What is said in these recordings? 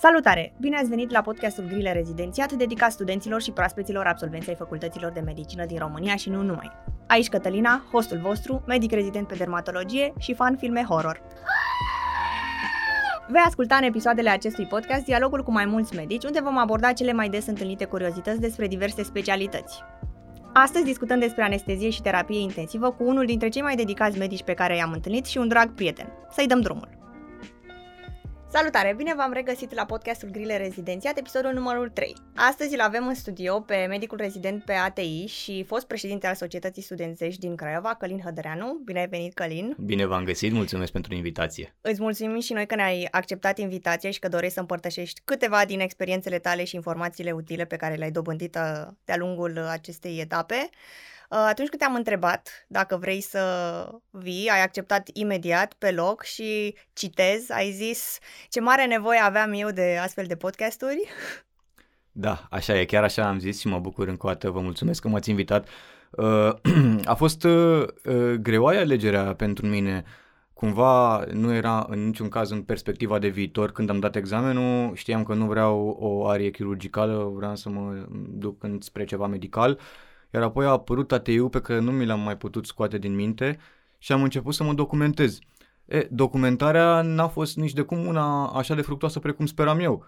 Salutare! Bine ați venit la podcastul Grile Rezidențiat, dedicat studenților și proaspeților absolvenței facultăților de medicină din România și nu numai. Aici Cătălina, hostul vostru, medic rezident pe dermatologie și fan filme horror. Vei asculta în episoadele acestui podcast dialogul cu mai mulți medici, unde vom aborda cele mai des întâlnite curiozități despre diverse specialități. Astăzi discutăm despre anestezie și terapie intensivă cu unul dintre cei mai dedicați medici pe care i-am întâlnit și un drag prieten. Să-i dăm drumul! Salutare! Bine v-am regăsit la podcastul Grile Rezidențiat, episodul numărul 3. Astăzi îl avem în studio pe medicul rezident pe ATI și fost președinte al Societății Studențești din Craiova, Călin Hădăreanu. Bine ai venit, Călin! Bine v-am găsit, mulțumesc pentru invitație! Îți mulțumim și noi că ne-ai acceptat invitația și că dorești să împărtășești câteva din experiențele tale și informațiile utile pe care le-ai dobândit uh, de-a lungul acestei etape. Uh, atunci când te-am întrebat dacă vrei să vii, ai acceptat imediat pe loc și citez, ai zis ce mare nevoie aveam eu de astfel de podcasturi. Da, așa e, chiar așa am zis și mă bucur încă o dată, vă mulțumesc că m-ați invitat. Uh, a fost uh, greoaie alegerea pentru mine, cumva nu era în niciun caz în perspectiva de viitor. Când am dat examenul, știam că nu vreau o arie chirurgicală, vreau să mă duc spre ceva medical. Uh, iar apoi a apărut ATU pe care nu mi l-am mai putut scoate din minte și am început să mă documentez. E, documentarea n-a fost nici de cum una așa de fructoasă precum speram eu.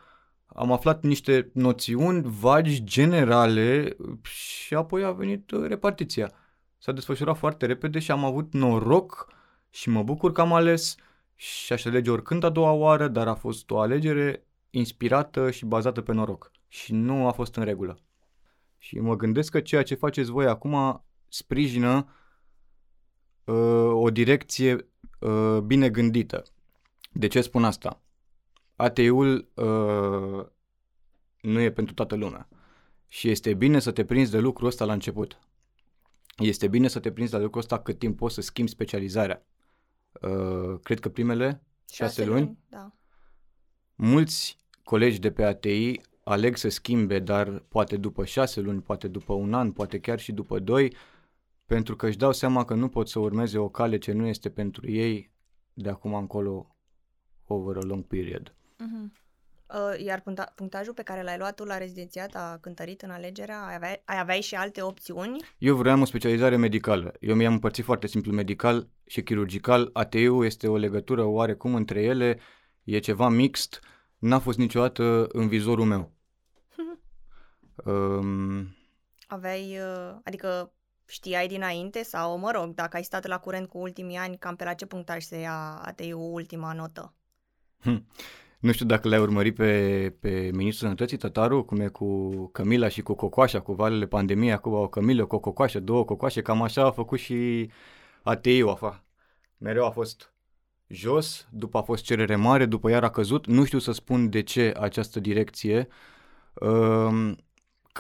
Am aflat niște noțiuni vagi, generale și apoi a venit uh, repartiția. S-a desfășurat foarte repede și am avut noroc și mă bucur că am ales și aș alege oricând a doua oară, dar a fost o alegere inspirată și bazată pe noroc și nu a fost în regulă. Și mă gândesc că ceea ce faceți voi acum sprijină uh, o direcție uh, bine gândită. De ce spun asta? ATI-ul uh, nu e pentru toată lumea. Și este bine să te prinzi de lucrul ăsta la început. Este bine să te prinzi de lucrul ăsta cât timp poți să schimbi specializarea. Uh, cred că primele șase, șase luni. luni da. Mulți colegi de pe ATI aleg să schimbe, dar poate după șase luni, poate după un an, poate chiar și după doi, pentru că își dau seama că nu pot să urmeze o cale ce nu este pentru ei de acum încolo over a long period. Uh-huh. Uh, iar puncta- punctajul pe care l-ai luat tu la rezidențiat a cântărit în alegerea? Ai avea, ai avea și alte opțiuni? Eu vreau o specializare medicală. Eu mi-am împărțit foarte simplu medical și chirurgical. ATU este o legătură oarecum între ele, e ceva mixt, n-a fost niciodată în vizorul meu. Um... Aveai, uh, adică știai dinainte sau, mă rog, dacă ai stat la curent cu ultimii ani, cam pe la ce punctaj se ia ATI-ul ultima notă? Hm. Nu știu dacă le-ai urmărit pe, pe Ministrul Sănătății, Tătaru, cum e cu Camila și cu Cocoașa, cu valele pandemiei, acum o Camilă cu o Cocoașă, două Cocoașe, cam așa a făcut și ATI-ul afa. Mereu a fost jos, după a fost cerere mare, după iar a căzut. Nu știu să spun de ce această direcție. Uh,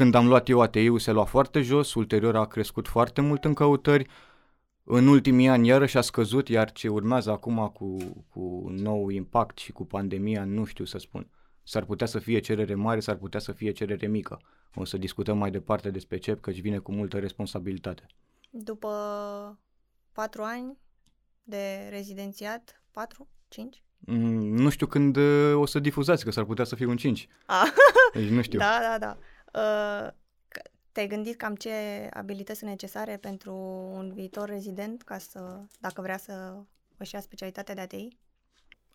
când am luat eu ATI-ul se lua foarte jos, ulterior a crescut foarte mult în căutări, în ultimii ani iarăși a scăzut, iar ce urmează acum cu, cu nou impact și cu pandemia, nu știu să spun. S-ar putea să fie cerere mare, s-ar putea să fie cerere mică. O să discutăm mai departe despre CEP, căci vine cu multă responsabilitate. După patru ani de rezidențiat, patru, cinci? Mm, nu știu când uh, o să difuzați, că s-ar putea să fie un 5. Ah. Deci nu știu. Da, da, da. Uh, te-ai gândit cam ce abilități sunt necesare pentru un viitor rezident ca să, dacă vrea să își ia specialitatea de ATI?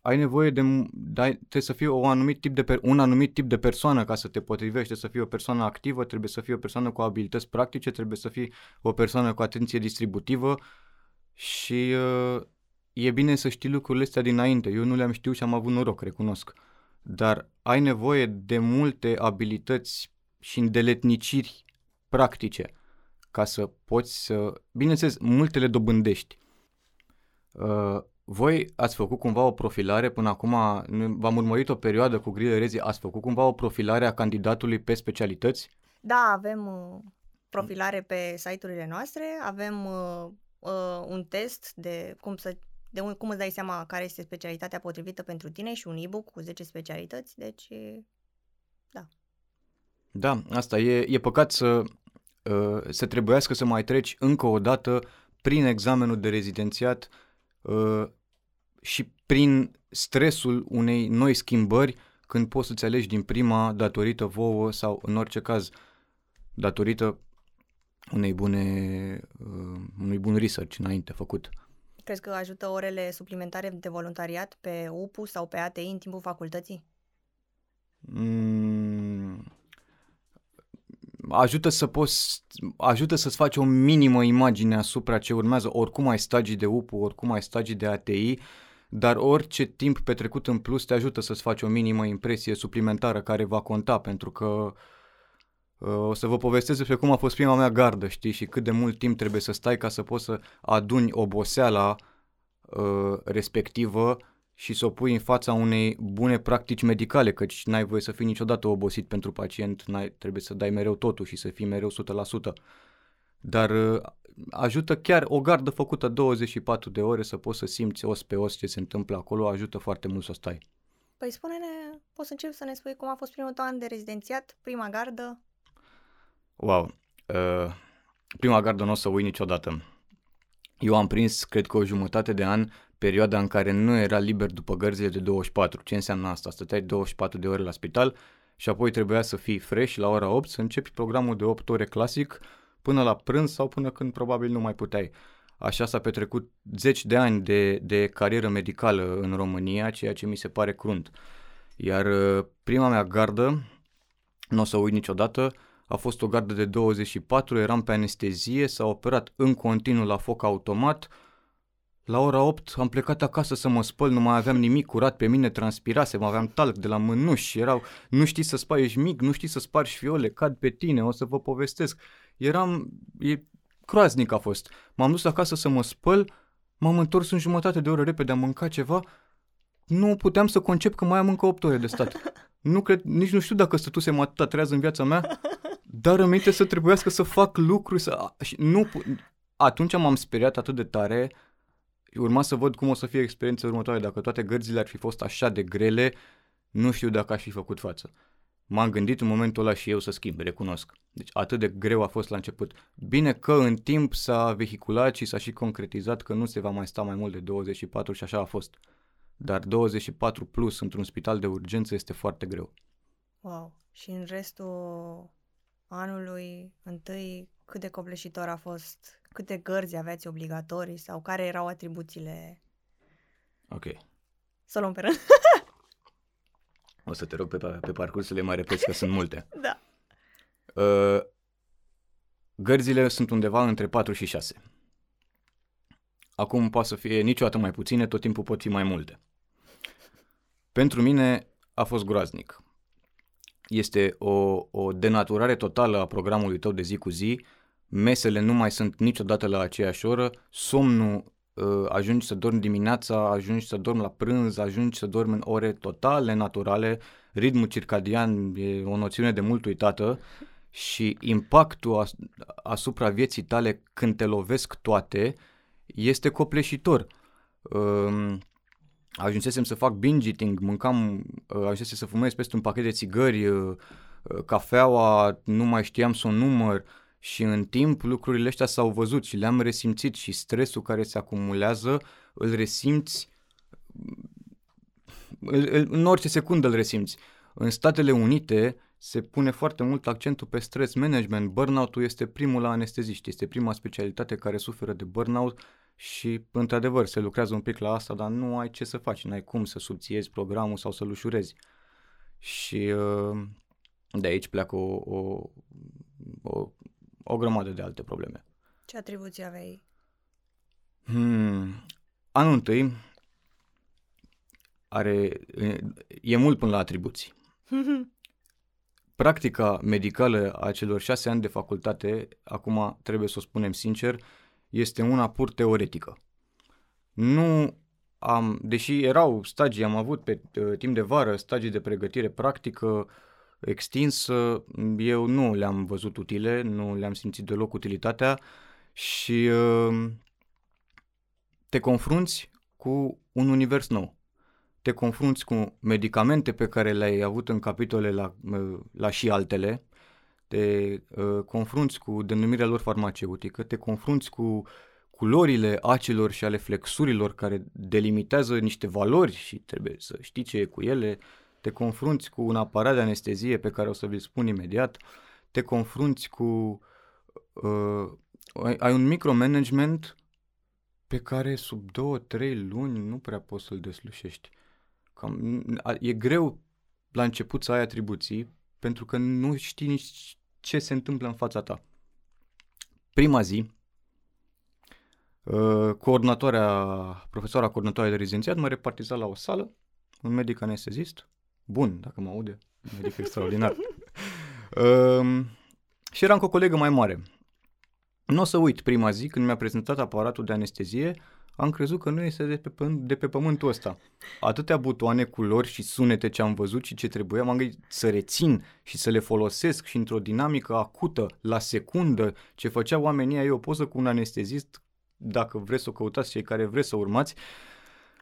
Ai nevoie de, de trebuie să fii o anumit tip de per, un anumit tip de persoană ca să te potrivești, să fii o persoană activă, trebuie să fii o persoană cu abilități practice, trebuie să fii o persoană cu atenție distributivă și uh, e bine să știi lucrurile astea dinainte. Eu nu le-am știut și am avut noroc, recunosc. Dar ai nevoie de multe abilități și îndeletniciri practice ca să poți să... Bineînțeles, multe le dobândești. Uh, voi ați făcut cumva o profilare până acum, v-am urmărit o perioadă cu grile rezi, ați făcut cumva o profilare a candidatului pe specialități? Da, avem uh, profilare pe site-urile noastre, avem uh, uh, un test de cum să de un, cum îți dai seama care este specialitatea potrivită pentru tine și un e-book cu 10 specialități, deci da. Da, asta e, e păcat să, uh, să trebuiască să mai treci încă o dată prin examenul de rezidențiat uh, și prin stresul unei noi schimbări când poți să-ți alegi din prima datorită vouă sau în orice caz datorită unei bune, uh, unui bun research înainte făcut. Crezi că ajută orele suplimentare de voluntariat pe UPU sau pe ATI în timpul facultății? Mm, ajută să poți, ajută să-ți faci o minimă imagine asupra ce urmează. Oricum ai stagii de UPU, oricum ai stagii de ATI, dar orice timp petrecut în plus te ajută să-ți faci o minimă impresie suplimentară care va conta, pentru că uh, o să vă povestesc despre cum a fost prima mea gardă, știi, și cât de mult timp trebuie să stai ca să poți să aduni oboseala uh, respectivă și să o pui în fața unei bune practici medicale, căci n-ai voie să fii niciodată obosit pentru pacient, n-ai, trebuie să dai mereu totul și să fii mereu 100%. Dar uh, ajută chiar o gardă făcută 24 de ore să poți să simți os pe os ce se întâmplă acolo, ajută foarte mult să stai. Păi spune-ne, poți să încep să ne spui cum a fost primul tău an de rezidențiat, prima gardă? Wow, uh, prima gardă nu o să uit niciodată. Eu am prins, cred că o jumătate de an, perioada în care nu era liber după gărzile de 24. Ce înseamnă asta? Stăteai 24 de ore la spital și apoi trebuia să fii fresh la ora 8, să începi programul de 8 ore clasic până la prânz sau până când probabil nu mai puteai. Așa s-a petrecut zeci de ani de, de carieră medicală în România, ceea ce mi se pare crunt. Iar uh, prima mea gardă, nu o să uit niciodată, a fost o gardă de 24, eram pe anestezie, s-a operat în continuu la foc automat, la ora 8 am plecat acasă să mă spăl, nu mai aveam nimic curat pe mine, transpirase, mă aveam talc de la mânuși, erau, nu știi să spai, ești mic, nu știi să spargi fiole, cad pe tine, o să vă povestesc. Eram, e croaznic a fost. M-am dus acasă să mă spăl, m-am întors în jumătate de oră repede, am mâncat ceva, nu puteam să concep că mai am încă 8 ore de stat. Nu cred, nici nu știu dacă stătusem atâta trează în viața mea, dar îminte să trebuiască să fac lucruri, să... Și nu, atunci m-am speriat atât de tare, urma să văd cum o să fie experiența următoare. Dacă toate gărzile ar fi fost așa de grele, nu știu dacă aș fi făcut față. M-am gândit în momentul ăla și eu să schimb, recunosc. Deci atât de greu a fost la început. Bine că în timp s-a vehiculat și s-a și concretizat că nu se va mai sta mai mult de 24 și așa a fost. Dar 24 plus într-un spital de urgență este foarte greu. Wow. Și în restul anului întâi, cât de copleșitor a fost? Câte gărzi aveați obligatorii sau care erau atribuțiile? Ok. Să luăm pe rând. o să te rog pe, pe parcurs să le mai repeți, că sunt multe. Da. Uh, gărzile sunt undeva între 4 și 6. Acum poate să fie niciodată mai puține, tot timpul pot fi mai multe. Pentru mine a fost groaznic. Este o, o denaturare totală a programului tău de zi cu zi, mesele nu mai sunt niciodată la aceeași oră, somnul uh, ajungi să dormi dimineața, ajungi să dormi la prânz, ajungi să dormi în ore totale naturale, ritmul circadian e o noțiune de mult uitată și impactul as- asupra vieții tale când te lovesc toate este copleșitor. Uh, ajunsesem să fac binge eating, mâncam, uh, ajunsesem să fumez peste un pachet de țigări, uh, uh, cafeaua, nu mai știam să o număr și în timp lucrurile astea s-au văzut și le-am resimțit și stresul care se acumulează îl resimți îl, îl, în orice secundă îl resimți. În Statele Unite se pune foarte mult accentul pe stress management. Burnout-ul este primul la anesteziști, este prima specialitate care suferă de burnout și, într-adevăr, se lucrează un pic la asta, dar nu ai ce să faci, n-ai cum să subțiezi programul sau să-l ușurezi. Și uh, de aici pleacă o, o, o, o grămadă de alte probleme. Ce atribuții aveai? Hmm. Anul întâi are, e mult până la atribuții. Practica medicală a celor șase ani de facultate, acum trebuie să o spunem sincer, este una pur teoretică. Nu am, deși erau stagii, am avut pe uh, timp de vară stagii de pregătire practică extinsă, eu nu le-am văzut utile, nu le-am simțit deloc utilitatea și uh, te confrunți cu un univers nou. Te confrunți cu medicamente pe care le-ai avut în capitole la, uh, la și altele, te uh, confrunți cu denumirea lor farmaceutică, te confrunți cu culorile acelor și ale flexurilor care delimitează niște valori și trebuie să știi ce e cu ele, te confrunți cu un aparat de anestezie pe care o să vi-l spun imediat, te confrunți cu... Uh, ai, ai un micromanagement pe care sub două, trei luni nu prea poți să-l deslușești. Cam, e greu la început să ai atribuții pentru că nu știi nici ce se întâmplă în fața ta. Prima zi, uh, coordonatoarea, profesoara coordonatoare de rezidențiat mă repartiza la o sală, un medic anestezist, bun, dacă mă aude, un medic extraordinar. Uh, și eram cu o colegă mai mare. Nu o să uit prima zi când mi-a prezentat aparatul de anestezie, am crezut că nu este de pe, de pe pământul ăsta. Atâtea butoane, culori și sunete ce am văzut și ce trebuia, m-am gândit să rețin și să le folosesc și într-o dinamică acută, la secundă, ce făcea oamenii ei o poză cu un anestezist, dacă vreți să o căutați cei care vreți să urmați,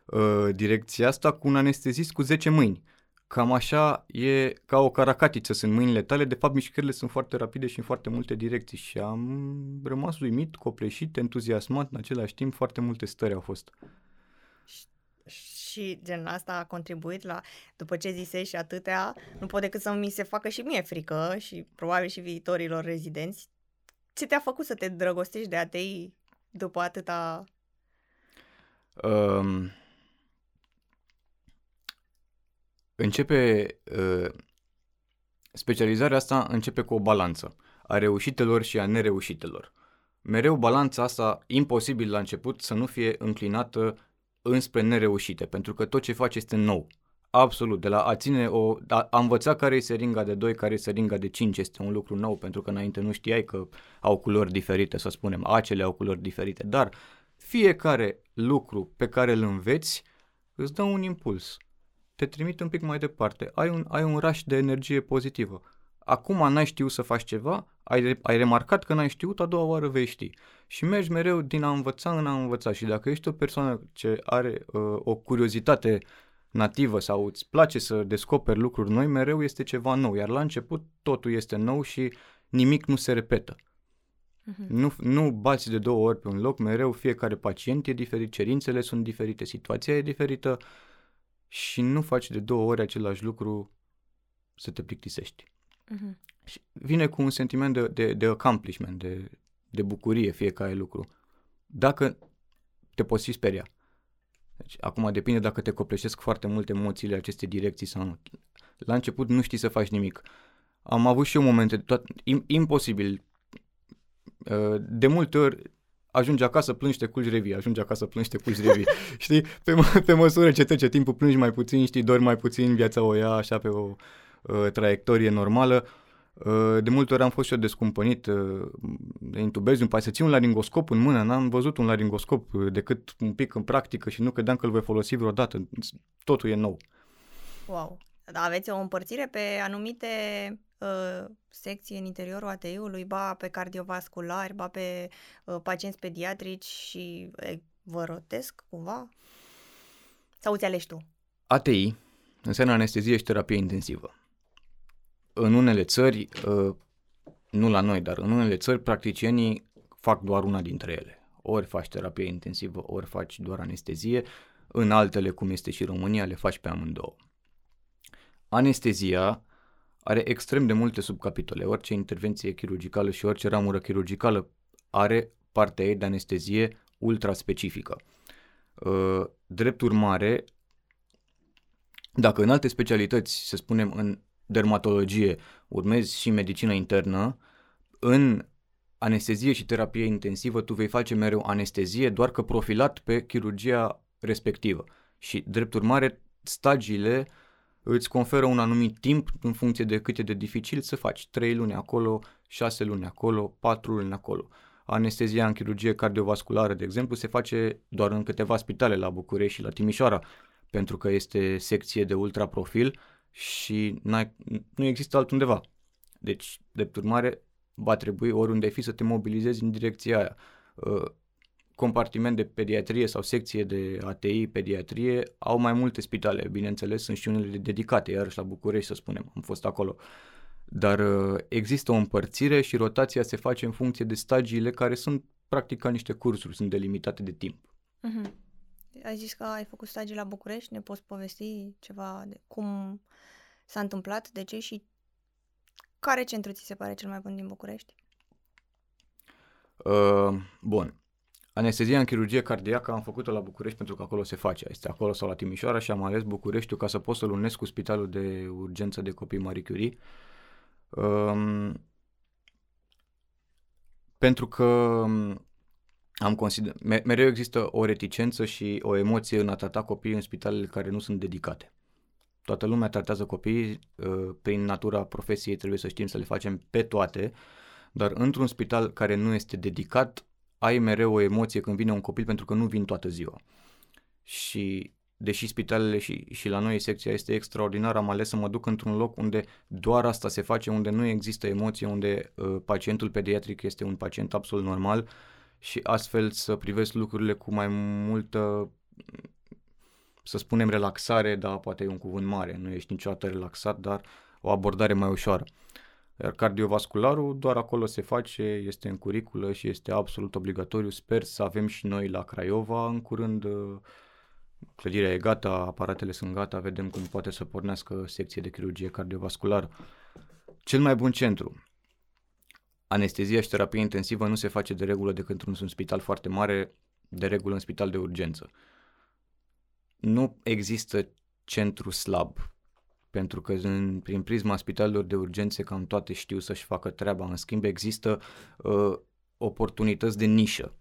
uh, direcția asta cu un anestezist cu 10 mâini. Cam așa e ca o caracatiță sunt mâinile tale, de fapt mișcările sunt foarte rapide și în foarte multe direcții și am rămas uimit, copleșit, entuziasmat în același timp, foarte multe stări au fost. Și gen asta a contribuit la, după ce zise și atâtea, nu pot decât să mi se facă și mie frică și probabil și viitorilor rezidenți. Ce te-a făcut să te drăgostești de ATI după atâta... Um, începe uh, specializarea asta începe cu o balanță a reușitelor și a nereușitelor. Mereu balanța asta, imposibil la început, să nu fie înclinată înspre nereușite, pentru că tot ce faci este nou. Absolut, de la a ține o... A, a învăța care e seringa de 2, care e seringa de 5 este un lucru nou, pentru că înainte nu știai că au culori diferite, să spunem, acele au culori diferite, dar fiecare lucru pe care îl înveți îți dă un impuls te trimit un pic mai departe. Ai un, ai un rush de energie pozitivă. Acum n-ai știut să faci ceva, ai, ai remarcat că n-ai știut, a doua oară vei ști. Și mergi mereu din a învăța în a învăța. Și dacă ești o persoană ce are uh, o curiozitate nativă sau îți place să descoperi lucruri noi, mereu este ceva nou. Iar la început totul este nou și nimic nu se repetă. Uh-huh. Nu, nu bați de două ori pe un loc, mereu fiecare pacient e diferit, cerințele sunt diferite, situația e diferită, uh, și nu faci de două ori același lucru să te plictisești. Uh-huh. Și vine cu un sentiment de, de, de accomplishment, de, de bucurie fiecare lucru. Dacă te poți fi speria. Deci, acum depinde dacă te copleșesc foarte mult emoțiile aceste direcții sau nu. La început nu știi să faci nimic. Am avut și eu momente toat, imposibil. Uh, de multe ori ajungi acasă, plângi, te culci, revii, ajungi acasă, plângi, te culci, revii. știi? Pe, pe măsură ce trece timpul, plângi mai puțin, știi, dori mai puțin, viața o ia așa pe o uh, traiectorie normală. Uh, de multe ori am fost și eu descumpănit, uh, intubezi un să ții un laringoscop în mână, n-am văzut un laringoscop uh, decât un pic în practică și nu credeam că îl voi folosi vreodată. Totul e nou. Wow! Aveți o împărțire pe anumite uh, secții în interiorul ATI-ului, ba pe cardiovasculari, ba pe uh, pacienți pediatrici și uh, vă rotesc cumva? Sau ți alegi tu? ATI înseamnă anestezie și terapie intensivă. În unele țări, uh, nu la noi, dar în unele țări, practicienii fac doar una dintre ele. Ori faci terapie intensivă, ori faci doar anestezie. În altele, cum este și România, le faci pe amândouă. Anestezia are extrem de multe subcapitole. Orice intervenție chirurgicală și orice ramură chirurgicală are partea ei de anestezie ultra specifică. Uh, drept urmare, dacă în alte specialități, să spunem în dermatologie, urmezi și medicină internă, în anestezie și terapie intensivă tu vei face mereu anestezie, doar că profilat pe chirurgia respectivă. Și drept urmare, stagiile uh, îți conferă un anumit timp în funcție de cât e de dificil să faci. 3 luni acolo, 6 luni acolo, 4 luni acolo. Anestezia în chirurgie cardiovasculară, de exemplu, se face doar în câteva spitale la București și la Timișoara, pentru că este secție de ultraprofil și nu există altundeva. Deci, de urmare, va trebui oriunde fi să te mobilizezi în direcția aia. Uh, compartiment de pediatrie sau secție de ATI pediatrie au mai multe spitale, bineînțeles, sunt și unele dedicate, iarăși la București, să spunem, am fost acolo. Dar uh, există o împărțire și rotația se face în funcție de stagiile care sunt practic ca niște cursuri, sunt delimitate de timp. Uh-huh. ai zis că ai făcut stagii la București, ne poți povesti ceva de cum s-a întâmplat, de ce și care centru ți se pare cel mai bun din București? Uh, bun. Anestezia în chirurgie cardiacă am făcut-o la București pentru că acolo se face. Este acolo sau la Timișoara și am ales Bucureștiul ca să pot să-l unesc cu Spitalul de Urgență de Copii Marie Curie. Um, pentru că am consider... mereu există o reticență și o emoție în a trata copiii în spitalele care nu sunt dedicate. Toată lumea tratează copiii, uh, prin natura profesiei trebuie să știm să le facem pe toate, dar într-un spital care nu este dedicat, ai mereu o emoție când vine un copil pentru că nu vin toată ziua. Și deși spitalele și, și la noi secția este extraordinară, am ales să mă duc într-un loc unde doar asta se face, unde nu există emoție, unde uh, pacientul pediatric este un pacient absolut normal și astfel să privesc lucrurile cu mai multă, să spunem, relaxare, dar poate e un cuvânt mare, nu ești niciodată relaxat, dar o abordare mai ușoară. Iar cardiovascularul doar acolo se face, este în curiculă și este absolut obligatoriu. Sper să avem și noi la Craiova în curând uh, clădirea e gata, aparatele sunt gata, vedem cum poate să pornească secție de chirurgie cardiovasculară. Cel mai bun centru. Anestezia și terapie intensivă nu se face de regulă decât într-un spital foarte mare, de regulă în spital de urgență. Nu există centru slab, pentru că în, prin prisma spitalelor de urgențe cam toate știu să-și facă treaba. În schimb, există uh, oportunități de nișă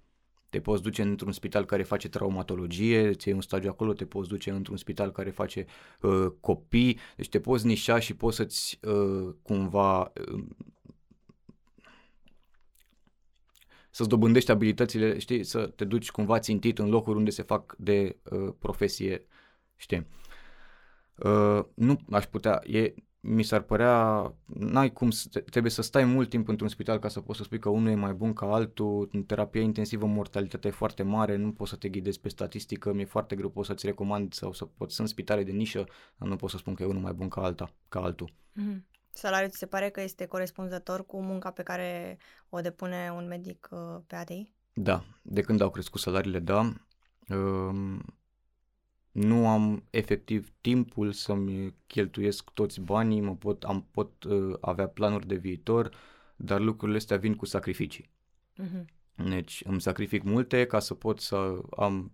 te poți duce într-un spital care face traumatologie, ți un stagiu acolo, te poți duce într-un spital care face uh, copii, deci te poți nișa și poți să-ți uh, cumva uh, să-ți dobândești abilitățile, știi, să te duci cumva țintit în locuri unde se fac de uh, profesie, știi. Uh, nu aș putea, e, mi s-ar părea, n-ai cum, să, trebuie să stai mult timp într-un spital ca să poți să spui că unul e mai bun ca altul, în terapie intensivă mortalitatea e foarte mare, nu poți să te ghidezi pe statistică, mi-e foarte greu, pot să-ți recomand sau să pot, sunt spitale de nișă, dar nu pot să spun că e unul mai bun ca, alta, ca altul. Mm-hmm. Salariul ți se pare că este corespunzător cu munca pe care o depune un medic uh, pe ADI? Da, de când au crescut salariile, da. Uh, nu am efectiv timpul să-mi cheltuiesc toți banii, mă pot, am, pot uh, avea planuri de viitor, dar lucrurile astea vin cu sacrificii. Uh-huh. Deci îmi sacrific multe ca să pot să am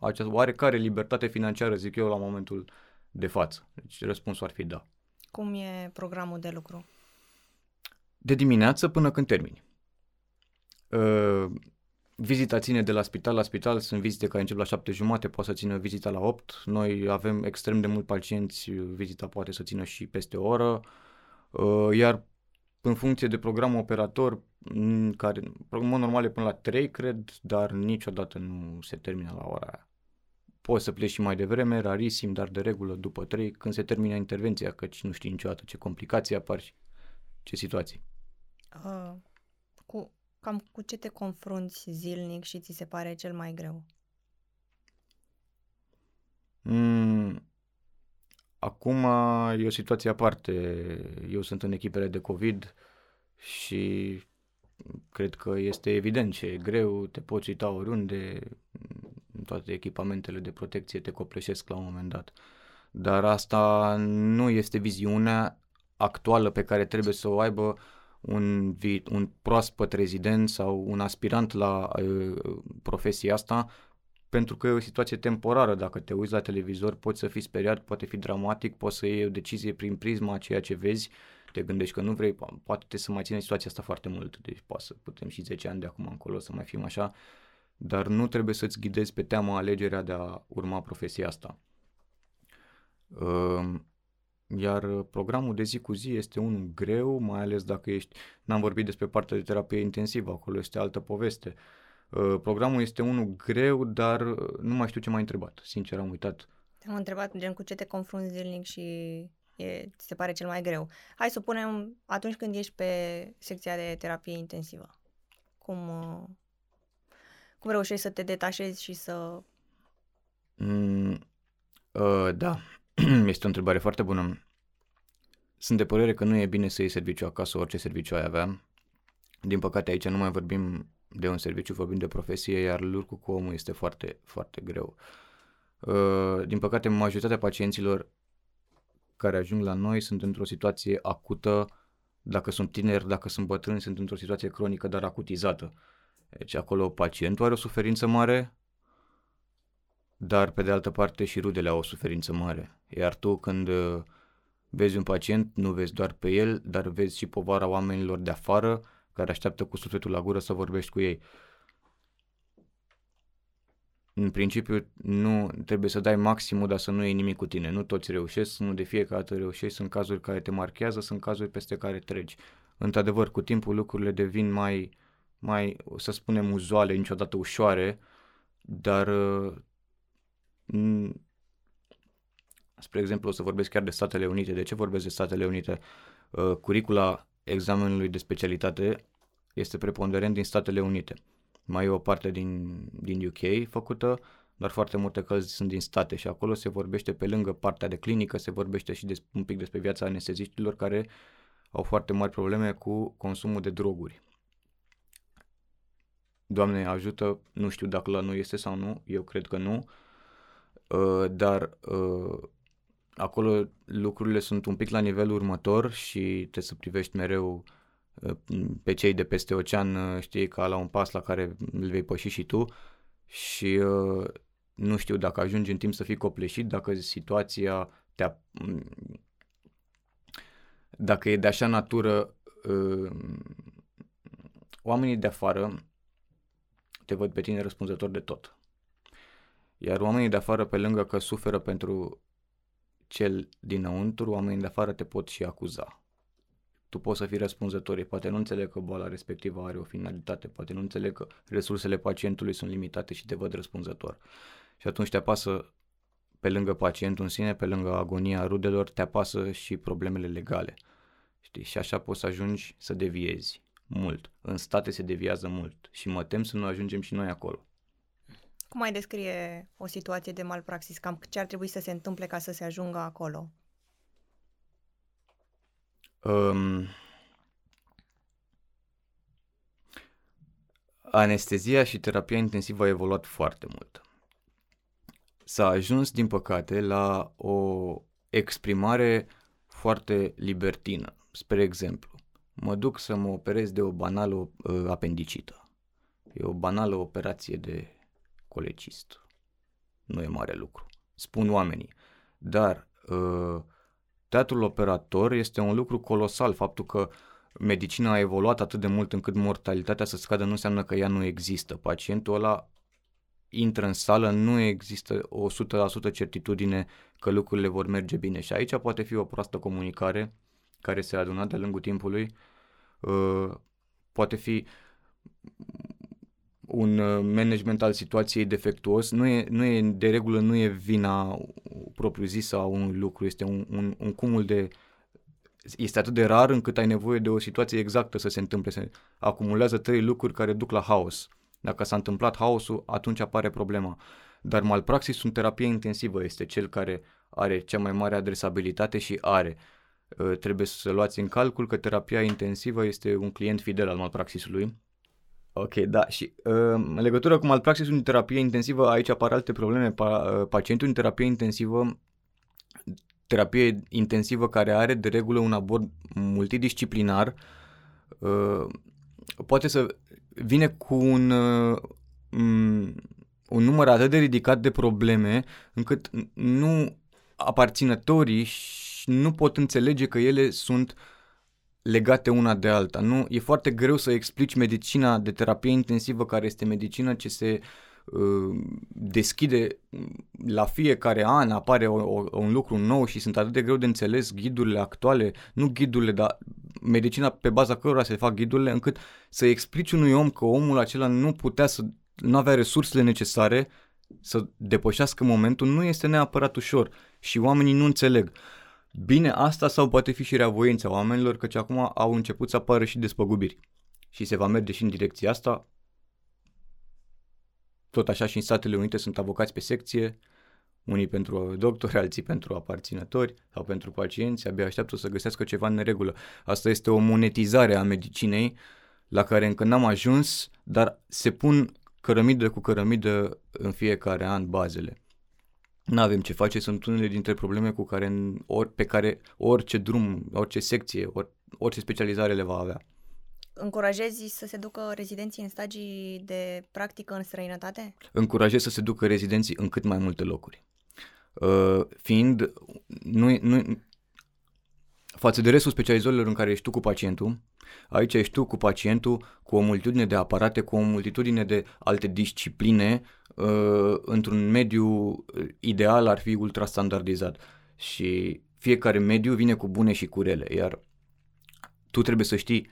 această oarecare libertate financiară, zic eu, la momentul de față. Deci răspunsul ar fi da. Cum e programul de lucru? De dimineață până când termini. Uh, Vizita ține de la spital la spital, sunt vizite care încep la 7 jumate, poate să țină vizita la 8. Noi avem extrem de mult pacienți, vizita poate să țină și peste o oră. Uh, iar în funcție de program operator, care, programul normal e până la 3, cred, dar niciodată nu se termină la ora aia. Poți să pleci și mai devreme, rarisim, dar de regulă după 3, când se termină intervenția, căci nu știi niciodată ce complicații apar și ce situații. Uh, cu Cam cu ce te confrunți zilnic și ți se pare cel mai greu? Mm, acum e o situație aparte. Eu sunt în echipele de COVID și cred că este evident ce e greu, te poți uita oriunde, toate echipamentele de protecție te copleșesc la un moment dat. Dar asta nu este viziunea actuală pe care trebuie să o aibă un, un proaspăt rezident sau un aspirant la uh, profesia asta, pentru că e o situație temporară. Dacă te uiți la televizor, poți să fii speriat, poate fi dramatic, poți să iei o decizie prin prisma a ceea ce vezi, te gândești că nu vrei, poate te să mai ține situația asta foarte mult, deci poate să putem și 10 ani de acum încolo să mai fim așa, dar nu trebuie să-ți ghidezi pe teama alegerea de a urma profesia asta. Uh, iar uh, programul de zi cu zi este unul greu, mai ales dacă ești, n-am vorbit despre partea de terapie intensivă, acolo este altă poveste. Uh, programul este unul greu, dar uh, nu mai știu ce m-ai întrebat, sincer am uitat. Te-am întrebat gen cu ce te confrunți zilnic și e, ți se pare cel mai greu. Hai să punem atunci când ești pe secția de terapie intensivă. Cum, cum reușești să te detașezi și să... Mm, uh, da, Este o întrebare foarte bună. Sunt de părere că nu e bine să iei serviciu acasă, orice serviciu ai avea. Din păcate aici nu mai vorbim de un serviciu, vorbim de profesie, iar lucrul cu omul este foarte, foarte greu. Uh, din păcate, majoritatea pacienților care ajung la noi sunt într-o situație acută, dacă sunt tineri, dacă sunt bătrâni, sunt într-o situație cronică, dar acutizată. Deci acolo pacientul are o suferință mare, dar pe de altă parte și rudele au o suferință mare. Iar tu când uh, vezi un pacient, nu vezi doar pe el, dar vezi și povara oamenilor de afară care așteaptă cu sufletul la gură să vorbești cu ei. În principiu, nu trebuie să dai maximul, dar să nu iei nimic cu tine. Nu toți reușesc, nu de fiecare dată reușești, sunt cazuri care te marchează, sunt cazuri peste care treci. Într-adevăr, cu timpul lucrurile devin mai, mai, să spunem, uzuale, niciodată ușoare, dar spre exemplu, o să vorbesc chiar de Statele Unite. De ce vorbesc de Statele Unite? Uh, curicula examenului de specialitate este preponderent din Statele Unite. Mai e o parte din, din UK făcută, dar foarte multe căzi sunt din state și acolo se vorbește pe lângă partea de clinică, se vorbește și des, un pic despre viața anesteziștilor care au foarte mari probleme cu consumul de droguri. Doamne ajută, nu știu dacă la noi este sau nu, eu cred că nu, uh, dar uh, acolo lucrurile sunt un pic la nivelul următor și trebuie să privești mereu uh, pe cei de peste ocean, uh, știi, ca la un pas la care îl vei păși și tu și uh, nu știu dacă ajungi în timp să fii copleșit, dacă situația te dacă e de așa natură oamenii de afară te văd pe tine răspunzător de tot. Iar oamenii de afară, pe lângă că suferă pentru cel dinăuntru, oamenii de afară te pot și acuza. Tu poți să fii răspunzător, poate nu înțeleg că boala respectivă are o finalitate, poate nu înțeleg că resursele pacientului sunt limitate și te văd răspunzător. Și atunci te apasă pe lângă pacientul în sine, pe lângă agonia rudelor, te apasă și problemele legale. Știi? Și așa poți să ajungi să deviezi mult. În state se deviază mult și mă tem să nu ajungem și noi acolo. Cum mai descrie o situație de malpraxis? Cam ce ar trebui să se întâmple ca să se ajungă acolo? Um, anestezia și terapia intensivă a evoluat foarte mult. S-a ajuns, din păcate, la o exprimare foarte libertină. Spre exemplu, mă duc să mă operez de o banală uh, apendicită. E o banală operație de colecist. Nu e mare lucru. Spun oamenii. Dar uh, teatrul operator este un lucru colosal. Faptul că medicina a evoluat atât de mult încât mortalitatea să scadă nu înseamnă că ea nu există. Pacientul ăla intră în sală, nu există o 100% certitudine că lucrurile vor merge bine. Și aici poate fi o proastă comunicare care se adună de-a lungul timpului, uh, poate fi un uh, management al situației defectuos, nu e, nu e, de regulă nu e vina propriu-zisă a unui lucru, este un, un, un cumul de este atât de rar încât ai nevoie de o situație exactă să se întâmple. Se acumulează trei lucruri care duc la haos. Dacă s-a întâmplat haosul, atunci apare problema. Dar malpraxis în terapie intensivă este cel care are cea mai mare adresabilitate și are. Uh, trebuie să luați în calcul că terapia intensivă este un client fidel al malpraxisului Ok, da. Și uh, în legătură cu malpraxisul în terapie intensivă, aici apar alte probleme. Pa, uh, pacientul în terapie intensivă, terapie intensivă care are de regulă un abord multidisciplinar, uh, poate să vine cu un, uh, un număr atât de ridicat de probleme încât nu aparținătorii nu pot înțelege că ele sunt uh, legate una de alta. Nu, e foarte greu să explici medicina de terapie intensivă, care este medicină ce se uh, deschide la fiecare an, apare o, o, un lucru nou și sunt atât de greu de înțeles ghidurile actuale, nu ghidurile, dar medicina pe baza cărora se fac ghidurile, încât să explici unui om că omul acela nu putea să, nu avea resursele necesare să depășească momentul, nu este neapărat ușor și oamenii nu înțeleg. Uh, Bine asta sau poate fi și reavoința oamenilor, căci acum au început să apară și despăgubiri. Și se va merge și în direcția asta. Tot așa și în Statele Unite sunt avocați pe secție, unii pentru doctori, alții pentru aparținători sau pentru pacienți, abia așteaptă să găsească ceva în neregulă. Asta este o monetizare a medicinei la care încă n-am ajuns, dar se pun cărămidă cu cărămidă în fiecare an bazele. Nu avem ce face, sunt unele dintre probleme cu care, or, pe care orice drum, orice secție, or, orice specializare le va avea. Încurajezi să se ducă rezidenții în stagii de practică în străinătate? Încurajez să se ducă rezidenții în cât mai multe locuri. Uh, fiind, nu, nu, față de restul specializărilor în care ești tu cu pacientul, aici ești tu cu pacientul, cu o multitudine de aparate, cu o multitudine de alte discipline, uh, într-un mediu uh, ideal ar fi ultra standardizat. Și fiecare mediu vine cu bune și cu rele, iar tu trebuie să știi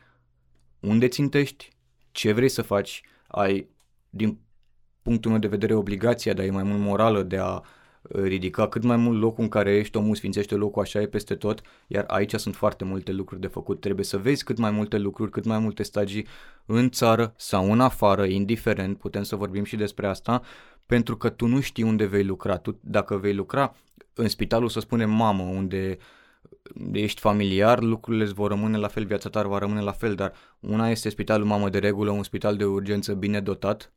unde țintești, ce vrei să faci, ai, din punctul meu de vedere, obligația, dar e mai mult morală de a uh, ridica cât mai mult locul în care ești, omul sfințește locul, așa e peste tot, iar aici sunt foarte multe lucruri de făcut. Trebuie să vezi cât mai multe lucruri, cât mai multe stagii în țară sau în afară, indiferent, putem să vorbim și despre asta, pentru că tu nu știi unde vei lucra. Tu, dacă vei lucra în spitalul, să spunem, mamă, unde uh, ești familiar, lucrurile îți vor rămâne la fel, viața ta va rămâne la fel, dar una este spitalul mamă de regulă, un spital de urgență bine dotat,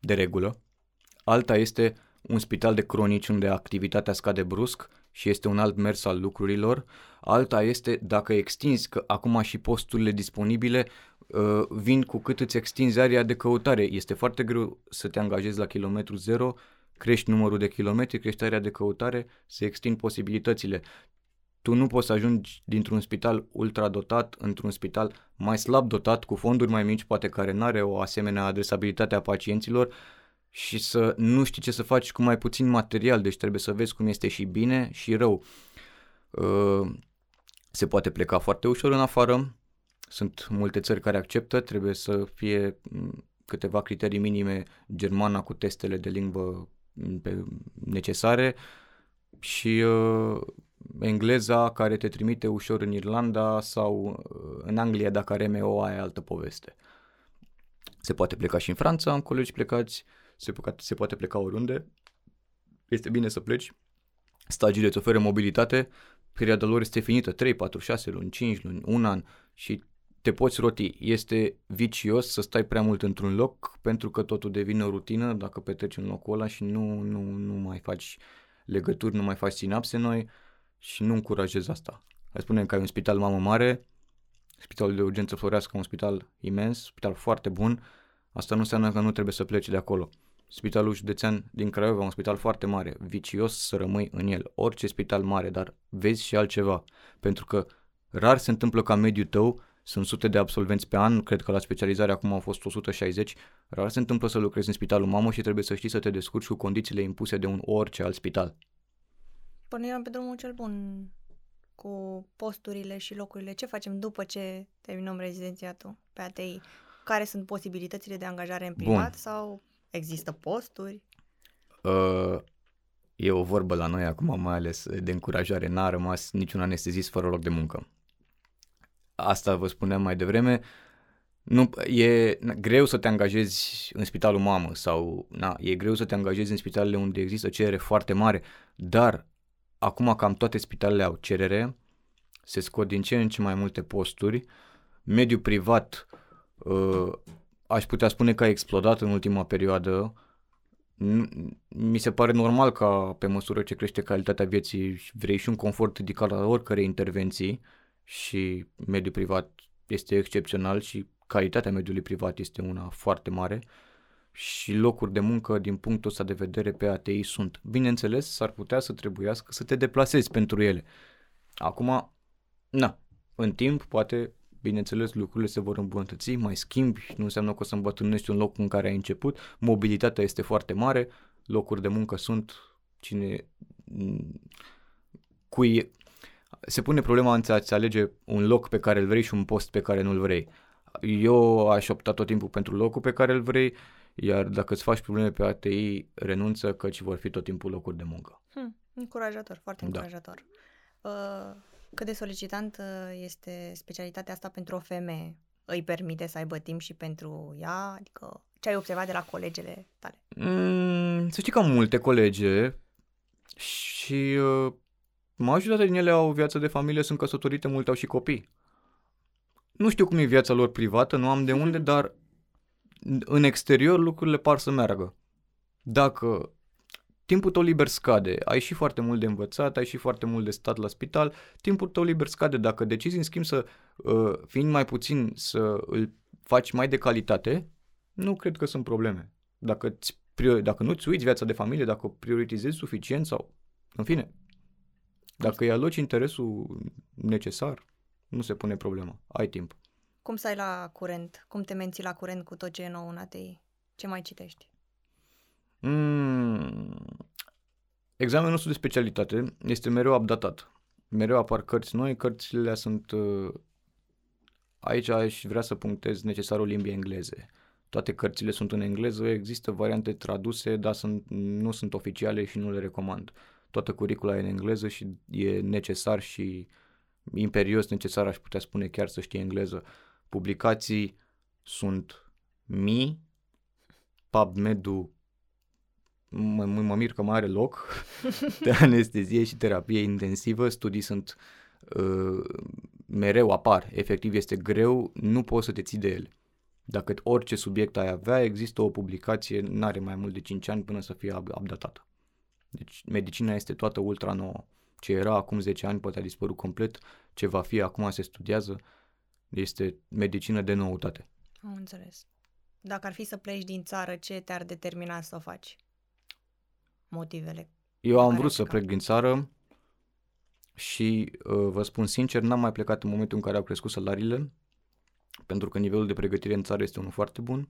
de regulă, alta este un spital de cronici unde activitatea scade brusc și este un alt mers al lucrurilor, alta este dacă extinzi, că acum și posturile disponibile uh, vin cu cât îți extinzi area de căutare. Este foarte greu să te angajezi la kilometru zero, crești numărul de kilometri, crești area de căutare, se extind posibilitățile tu nu poți să ajungi dintr-un spital ultra dotat într-un spital mai slab dotat, cu fonduri mai mici, poate care nu are o asemenea adresabilitate a pacienților și să nu știi ce să faci cu mai puțin material, deci trebuie să vezi cum este și bine și rău. Uh, se poate pleca foarte ușor în afară, sunt multe țări care acceptă, trebuie să fie mm, câteva criterii minime, germana cu testele de limbă mm, necesare și uh, engleza care te trimite ușor în Irlanda sau uh, în Anglia dacă are MO aia altă poveste. Se poate pleca și în Franța, în colegi plecați, se, poate, se poate pleca oriunde. Este bine să pleci. Stagiile îți oferă mobilitate, perioada lor este finită, 3, 4, 6 luni, 5 luni, un an și te poți roti. Este vicios să stai prea mult într-un loc pentru că totul devine o rutină dacă petreci în locul ăla și nu, nu, nu mai faci legături, nu mai faci sinapse noi și nu încurajez asta. Hai spunem că ai un spital mamă mare, spitalul de urgență Florească, un spital imens, spital foarte bun, asta nu înseamnă că nu trebuie să pleci de acolo. Spitalul județean din Craiova, un spital foarte mare, vicios să rămâi în el. Orice spital mare, dar vezi și altceva. Pentru că rar se întâmplă ca mediul tău, sunt sute de absolvenți pe an, cred că la specializare acum au fost 160, rar se întâmplă să lucrezi în spitalul mamă și trebuie să știi să te descurci cu condițiile impuse de un orice alt spital pornirea pe drumul cel bun cu posturile și locurile. Ce facem după ce terminăm rezidențiatul pe ATI? Care sunt posibilitățile de angajare în privat bun. sau există posturi? Uh, e o vorbă la noi acum, mai ales de încurajare. N-a rămas niciun anestezist fără loc de muncă. Asta vă spuneam mai devreme. Nu, e greu să te angajezi în spitalul mamă sau na, e greu să te angajezi în spitalele unde există cerere foarte mare, dar acum cam toate spitalele au cerere, se scot din ce în ce mai multe posturi, mediul privat uh, aș putea spune că a explodat în ultima perioadă, mi se pare normal ca pe măsură ce crește calitatea vieții vrei și un confort ridicat la oricare intervenții și mediul privat este excepțional și calitatea mediului privat este una foarte mare și locuri de muncă din punctul ăsta de vedere pe ATI sunt. Bineînțeles, s-ar putea să trebuiască să te deplasezi pentru ele. Acum, na, în timp, poate, bineînțeles, lucrurile se vor îmbunătăți, mai schimbi, nu înseamnă că o să îmbătrânești un loc în care ai început, mobilitatea este foarte mare, locuri de muncă sunt, cine, cui, se pune problema între a-ți alege un loc pe care îl vrei și un post pe care nu-l vrei. Eu aș opta tot timpul pentru locul pe care îl vrei, iar dacă îți faci probleme pe ATI, renunță căci vor fi tot timpul locuri de muncă. Hmm, încurajator, foarte da. încurajator. Uh, cât de solicitant uh, este specialitatea asta pentru o femeie? Îi permite să aibă timp și pentru ea? Adică ce ai observat de la colegele tale? Mm, să știi că am multe colege și uh, majoritatea din ele au viață de familie, sunt căsătorite, multe au și copii. Nu știu cum e viața lor privată, nu am de unde, dar în exterior lucrurile par să meargă. Dacă timpul tău liber scade. Ai și foarte mult de învățat, ai și foarte mult de stat la spital, timpul tău liber scade. Dacă decizi în schimb să, uh, fiind mai puțin, să îl faci mai de calitate, nu cred că sunt probleme. Dacă, ți priori, dacă nu-ți uiți viața de familie, dacă o prioritizezi suficient sau, în fine, dacă îi aloci interesul necesar, nu se pune problema. Ai timp. Cum să ai la curent? Cum te menții la curent cu tot ce e nou în ATI? Ce mai citești? Mm, examenul nostru de specialitate este mereu updatat. Mereu apar cărți noi, cărțile sunt... Uh, aici aș vrea să punctez necesarul limbii engleze. Toate cărțile sunt în engleză, există variante traduse, dar sunt, nu sunt oficiale și nu le recomand. Toată curicula e în engleză și e necesar și imperios necesar, aș putea spune chiar să știe engleză. Publicații sunt mii, PubMed-ul mă, mă mir că mai are loc de anestezie și terapie intensivă, studii sunt uh, mereu apar, efectiv este greu, nu poți să te ții de ele. Dacă orice subiect ai avea, există o publicație, nu are mai mult de 5 ani până să fie updatată. Deci medicina este toată ultra nouă. Ce era acum 10 ani poate a dispărut complet, ce va fi acum se studiază, este medicină de noutate. Am înțeles. Dacă ar fi să pleci din țară, ce te-ar determina să o faci? Motivele. Eu am vrut să plec din țară și uh, vă spun sincer, n-am mai plecat în momentul în care au crescut salariile, pentru că nivelul de pregătire în țară este unul foarte bun.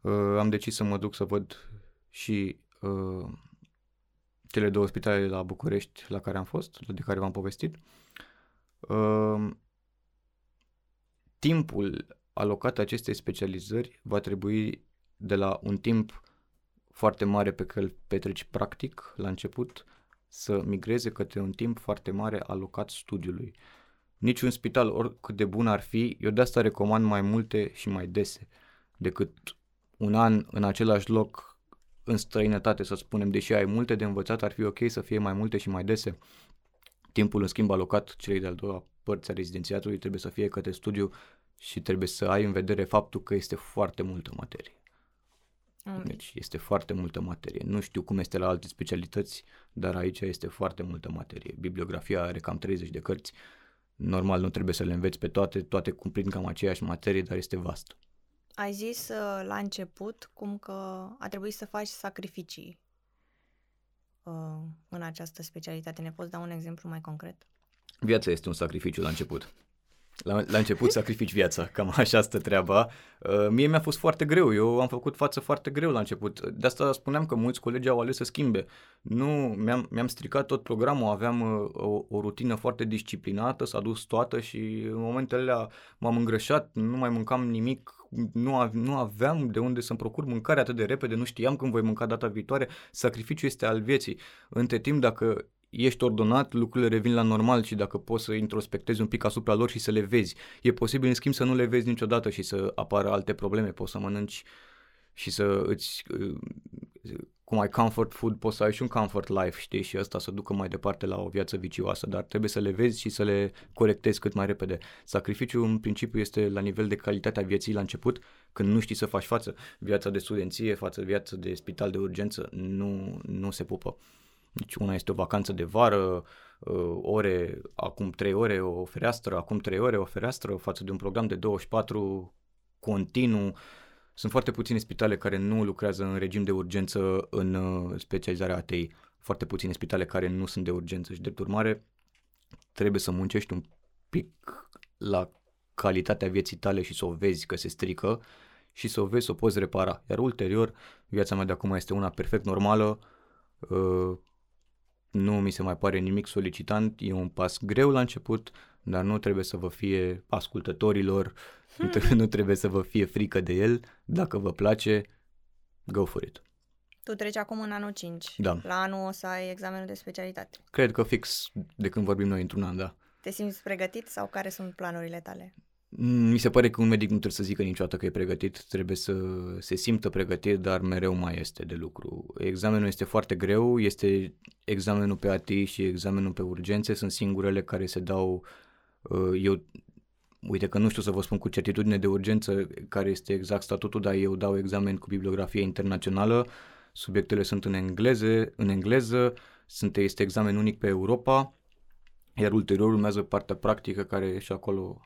Uh, am decis să mă duc să văd și uh, cele două spitale la București la care am fost, de care v-am povestit. Uh, timpul alocat acestei specializări va trebui de la un timp foarte mare pe care îl petreci practic la început să migreze către un timp foarte mare alocat studiului. Niciun spital, oricât de bun ar fi, eu de asta recomand mai multe și mai dese decât un an în același loc în străinătate, să spunem, deși ai multe de învățat, ar fi ok să fie mai multe și mai dese. Timpul, în schimb, alocat celei de-al doua părți a rezidențiatului trebuie să fie către studiu și trebuie să ai în vedere faptul că este foarte multă materie. Deci este foarte multă materie. Nu știu cum este la alte specialități, dar aici este foarte multă materie. Bibliografia are cam 30 de cărți. Normal nu trebuie să le înveți pe toate, toate cumplind cam aceeași materie, dar este vast. Ai zis uh, la început cum că a trebuit să faci sacrificii uh, în această specialitate. Ne poți da un exemplu mai concret? Viața este un sacrificiu la început. La, la început sacrifici viața, cam așa stă treaba. Uh, mie mi-a fost foarte greu, eu am făcut față foarte greu la început. De asta spuneam că mulți colegi au ales să schimbe. Nu, mi-am, mi-am stricat tot programul, aveam uh, o, o rutină foarte disciplinată, s-a dus toată și în momentele alea m-am îngrășat, nu mai mâncam nimic, nu, nu aveam de unde să-mi procur mâncare atât de repede, nu știam când voi mânca data viitoare. Sacrificiul este al vieții. Între timp, dacă ești ordonat, lucrurile revin la normal și dacă poți să introspectezi un pic asupra lor și să le vezi. E posibil, în schimb, să nu le vezi niciodată și să apară alte probleme. Poți să mănânci și să îți, uh, cum ai comfort food, poți să ai și un comfort life, știi, și asta să ducă mai departe la o viață vicioasă, dar trebuie să le vezi și să le corectezi cât mai repede. Sacrificiul, în principiu, este la nivel de calitatea vieții la început, când nu știi să faci față. Viața de studenție față viața de spital de urgență nu, nu se pupă. Deci una este o vacanță de vară, uh, ore, acum 3 ore o fereastră, acum 3 ore o fereastră față de un program de 24 continuu. Sunt foarte puține spitale care nu lucrează în regim de urgență în uh, specializarea ATI. Foarte puține spitale care nu sunt de urgență și, de urmare, trebuie să muncești un pic la calitatea vieții tale și să o vezi că se strică și să o vezi să o poți repara. Iar ulterior, viața mea de acum este una perfect normală, uh, nu mi se mai pare nimic solicitant, e un pas greu la început, dar nu trebuie să vă fie ascultătorilor, hmm. nu, trebuie, nu trebuie să vă fie frică de el, dacă vă place, go for it. Tu treci acum în anul 5. Da. La anul o să ai examenul de specialitate. Cred că fix de când vorbim noi într-un an, da. Te simți pregătit sau care sunt planurile tale? Mm, mi se pare că un medic nu trebuie să zică niciodată că e pregătit, trebuie să se simtă pregătit, dar mereu mai este de lucru. Examenul este foarte greu, este examenul pe AT și examenul pe urgențe, sunt singurele care se dau, uh, eu, uite că nu știu să vă spun cu certitudine de urgență care este exact statutul, dar eu dau examen cu bibliografie internațională, subiectele sunt în engleze, în engleză, sunt, este examen unic pe Europa, iar ulterior urmează partea practică care și acolo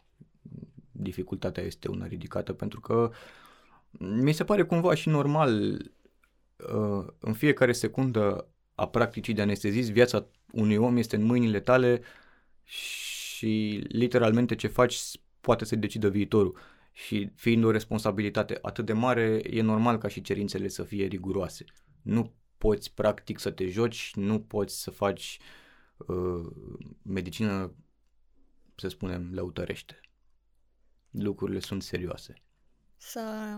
dificultatea este una ridicată pentru că mi se pare cumva și normal uh, în fiecare secundă a practicii de anestezist, viața unui om este în mâinile tale și literalmente ce faci poate să decidă viitorul. Și fiind o responsabilitate atât de mare, e normal ca și cerințele să fie riguroase. Nu poți practic să te joci, nu poți să faci uh, medicină, să spunem, lăutărește. Lucrurile sunt serioase. Să,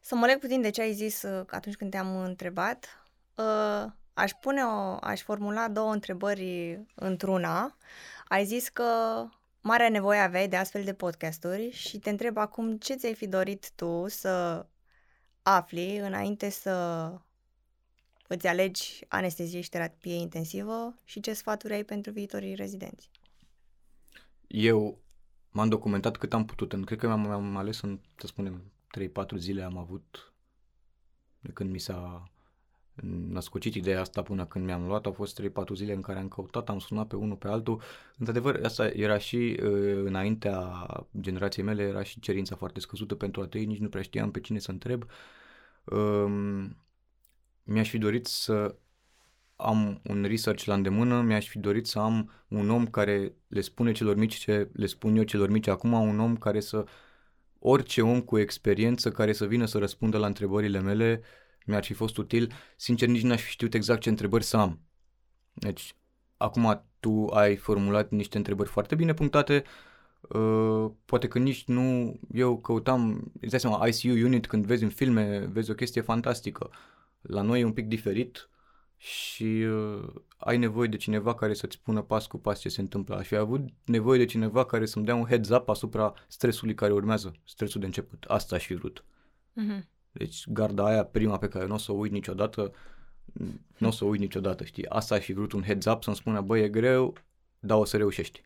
să mă leg puțin de ce ai zis uh, atunci când te-am întrebat. Uh, aș pune o, aș formula două întrebări într-una. Ai zis că mare nevoie aveai de astfel de podcasturi și te întreb acum ce ți-ai fi dorit tu să afli înainte să îți alegi anestezie și terapie intensivă și ce sfaturi ai pentru viitorii rezidenți? Eu m-am documentat cât am putut. Cred că m-am, am ales în, să spunem, 3-4 zile am avut de când mi s-a născocit ideea asta până când mi-am luat, au fost 3-4 zile în care am căutat, am sunat pe unul pe altul. Într-adevăr, asta era și uh, înaintea generației mele, era și cerința foarte scăzută pentru atei, nici nu prea știam pe cine să întreb. Um, mi-aș fi dorit să am un research la îndemână, mi-aș fi dorit să am un om care le spune celor mici ce le spun eu celor mici acum, un om care să, orice om cu experiență care să vină să răspundă la întrebările mele, mi-ar fi fost util. Sincer, nici n-aș fi știut exact ce întrebări să am. Deci, acum tu ai formulat niște întrebări foarte bine punctate, uh, poate că nici nu, eu căutam, îți dai seama, ICU unit când vezi în filme, vezi o chestie fantastică. La noi e un pic diferit și uh, ai nevoie de cineva care să-ți spună pas cu pas ce se întâmplă. Aș fi avut nevoie de cineva care să-mi dea un heads up asupra stresului care urmează, stresul de început. Asta aș fi vrut. Uh-huh. Deci garda aia prima pe care nu o să o uit niciodată, nu o să o uit niciodată, știi? Asta aș fi vrut un heads up să-mi spună, băi, e greu, dar o să reușești.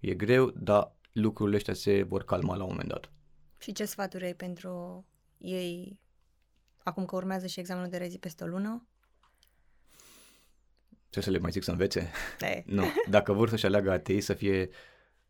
E greu, dar lucrurile astea se vor calma la un moment dat. Și ce sfaturi ai pentru ei acum că urmează și examenul de rezi peste o lună? Ce să le mai zic să învețe? De. nu. Dacă vor să-și aleagă atei, să fie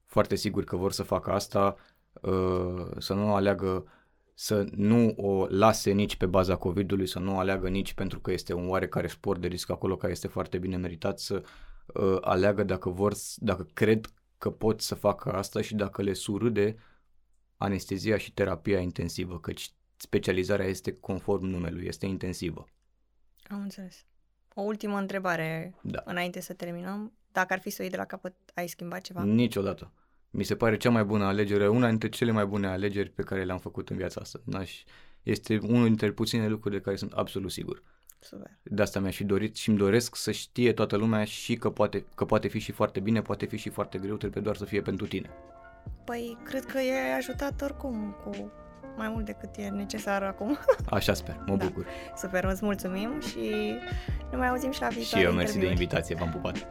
foarte sigur că vor să facă asta, uh, să nu aleagă să nu o lase nici pe baza COVID-ului, să nu o aleagă nici pentru că este un oarecare sport de risc acolo care este foarte bine meritat, să uh, aleagă dacă vor, dacă cred că pot să facă asta și dacă le surâde anestezia și terapia intensivă, căci specializarea este conform numelui, este intensivă. Am înțeles. O ultimă întrebare da. înainte să terminăm. Dacă ar fi să o iei de la capăt, ai schimbat ceva? Niciodată mi se pare cea mai bună alegere, una dintre cele mai bune alegeri pe care le-am făcut în viața asta. N-aș, este unul dintre puține lucruri de care sunt absolut sigur. Super. De asta mi-aș fi dorit și îmi doresc să știe toată lumea și că poate, că poate fi și foarte bine, poate fi și foarte greu, trebuie doar să fie pentru tine. Păi, cred că e ajutat oricum cu mai mult decât e necesar acum. Așa sper, mă da. bucur. Super, îți mulțumim și ne mai auzim și la viitoare Și eu mersi de invitație, v-am pupat.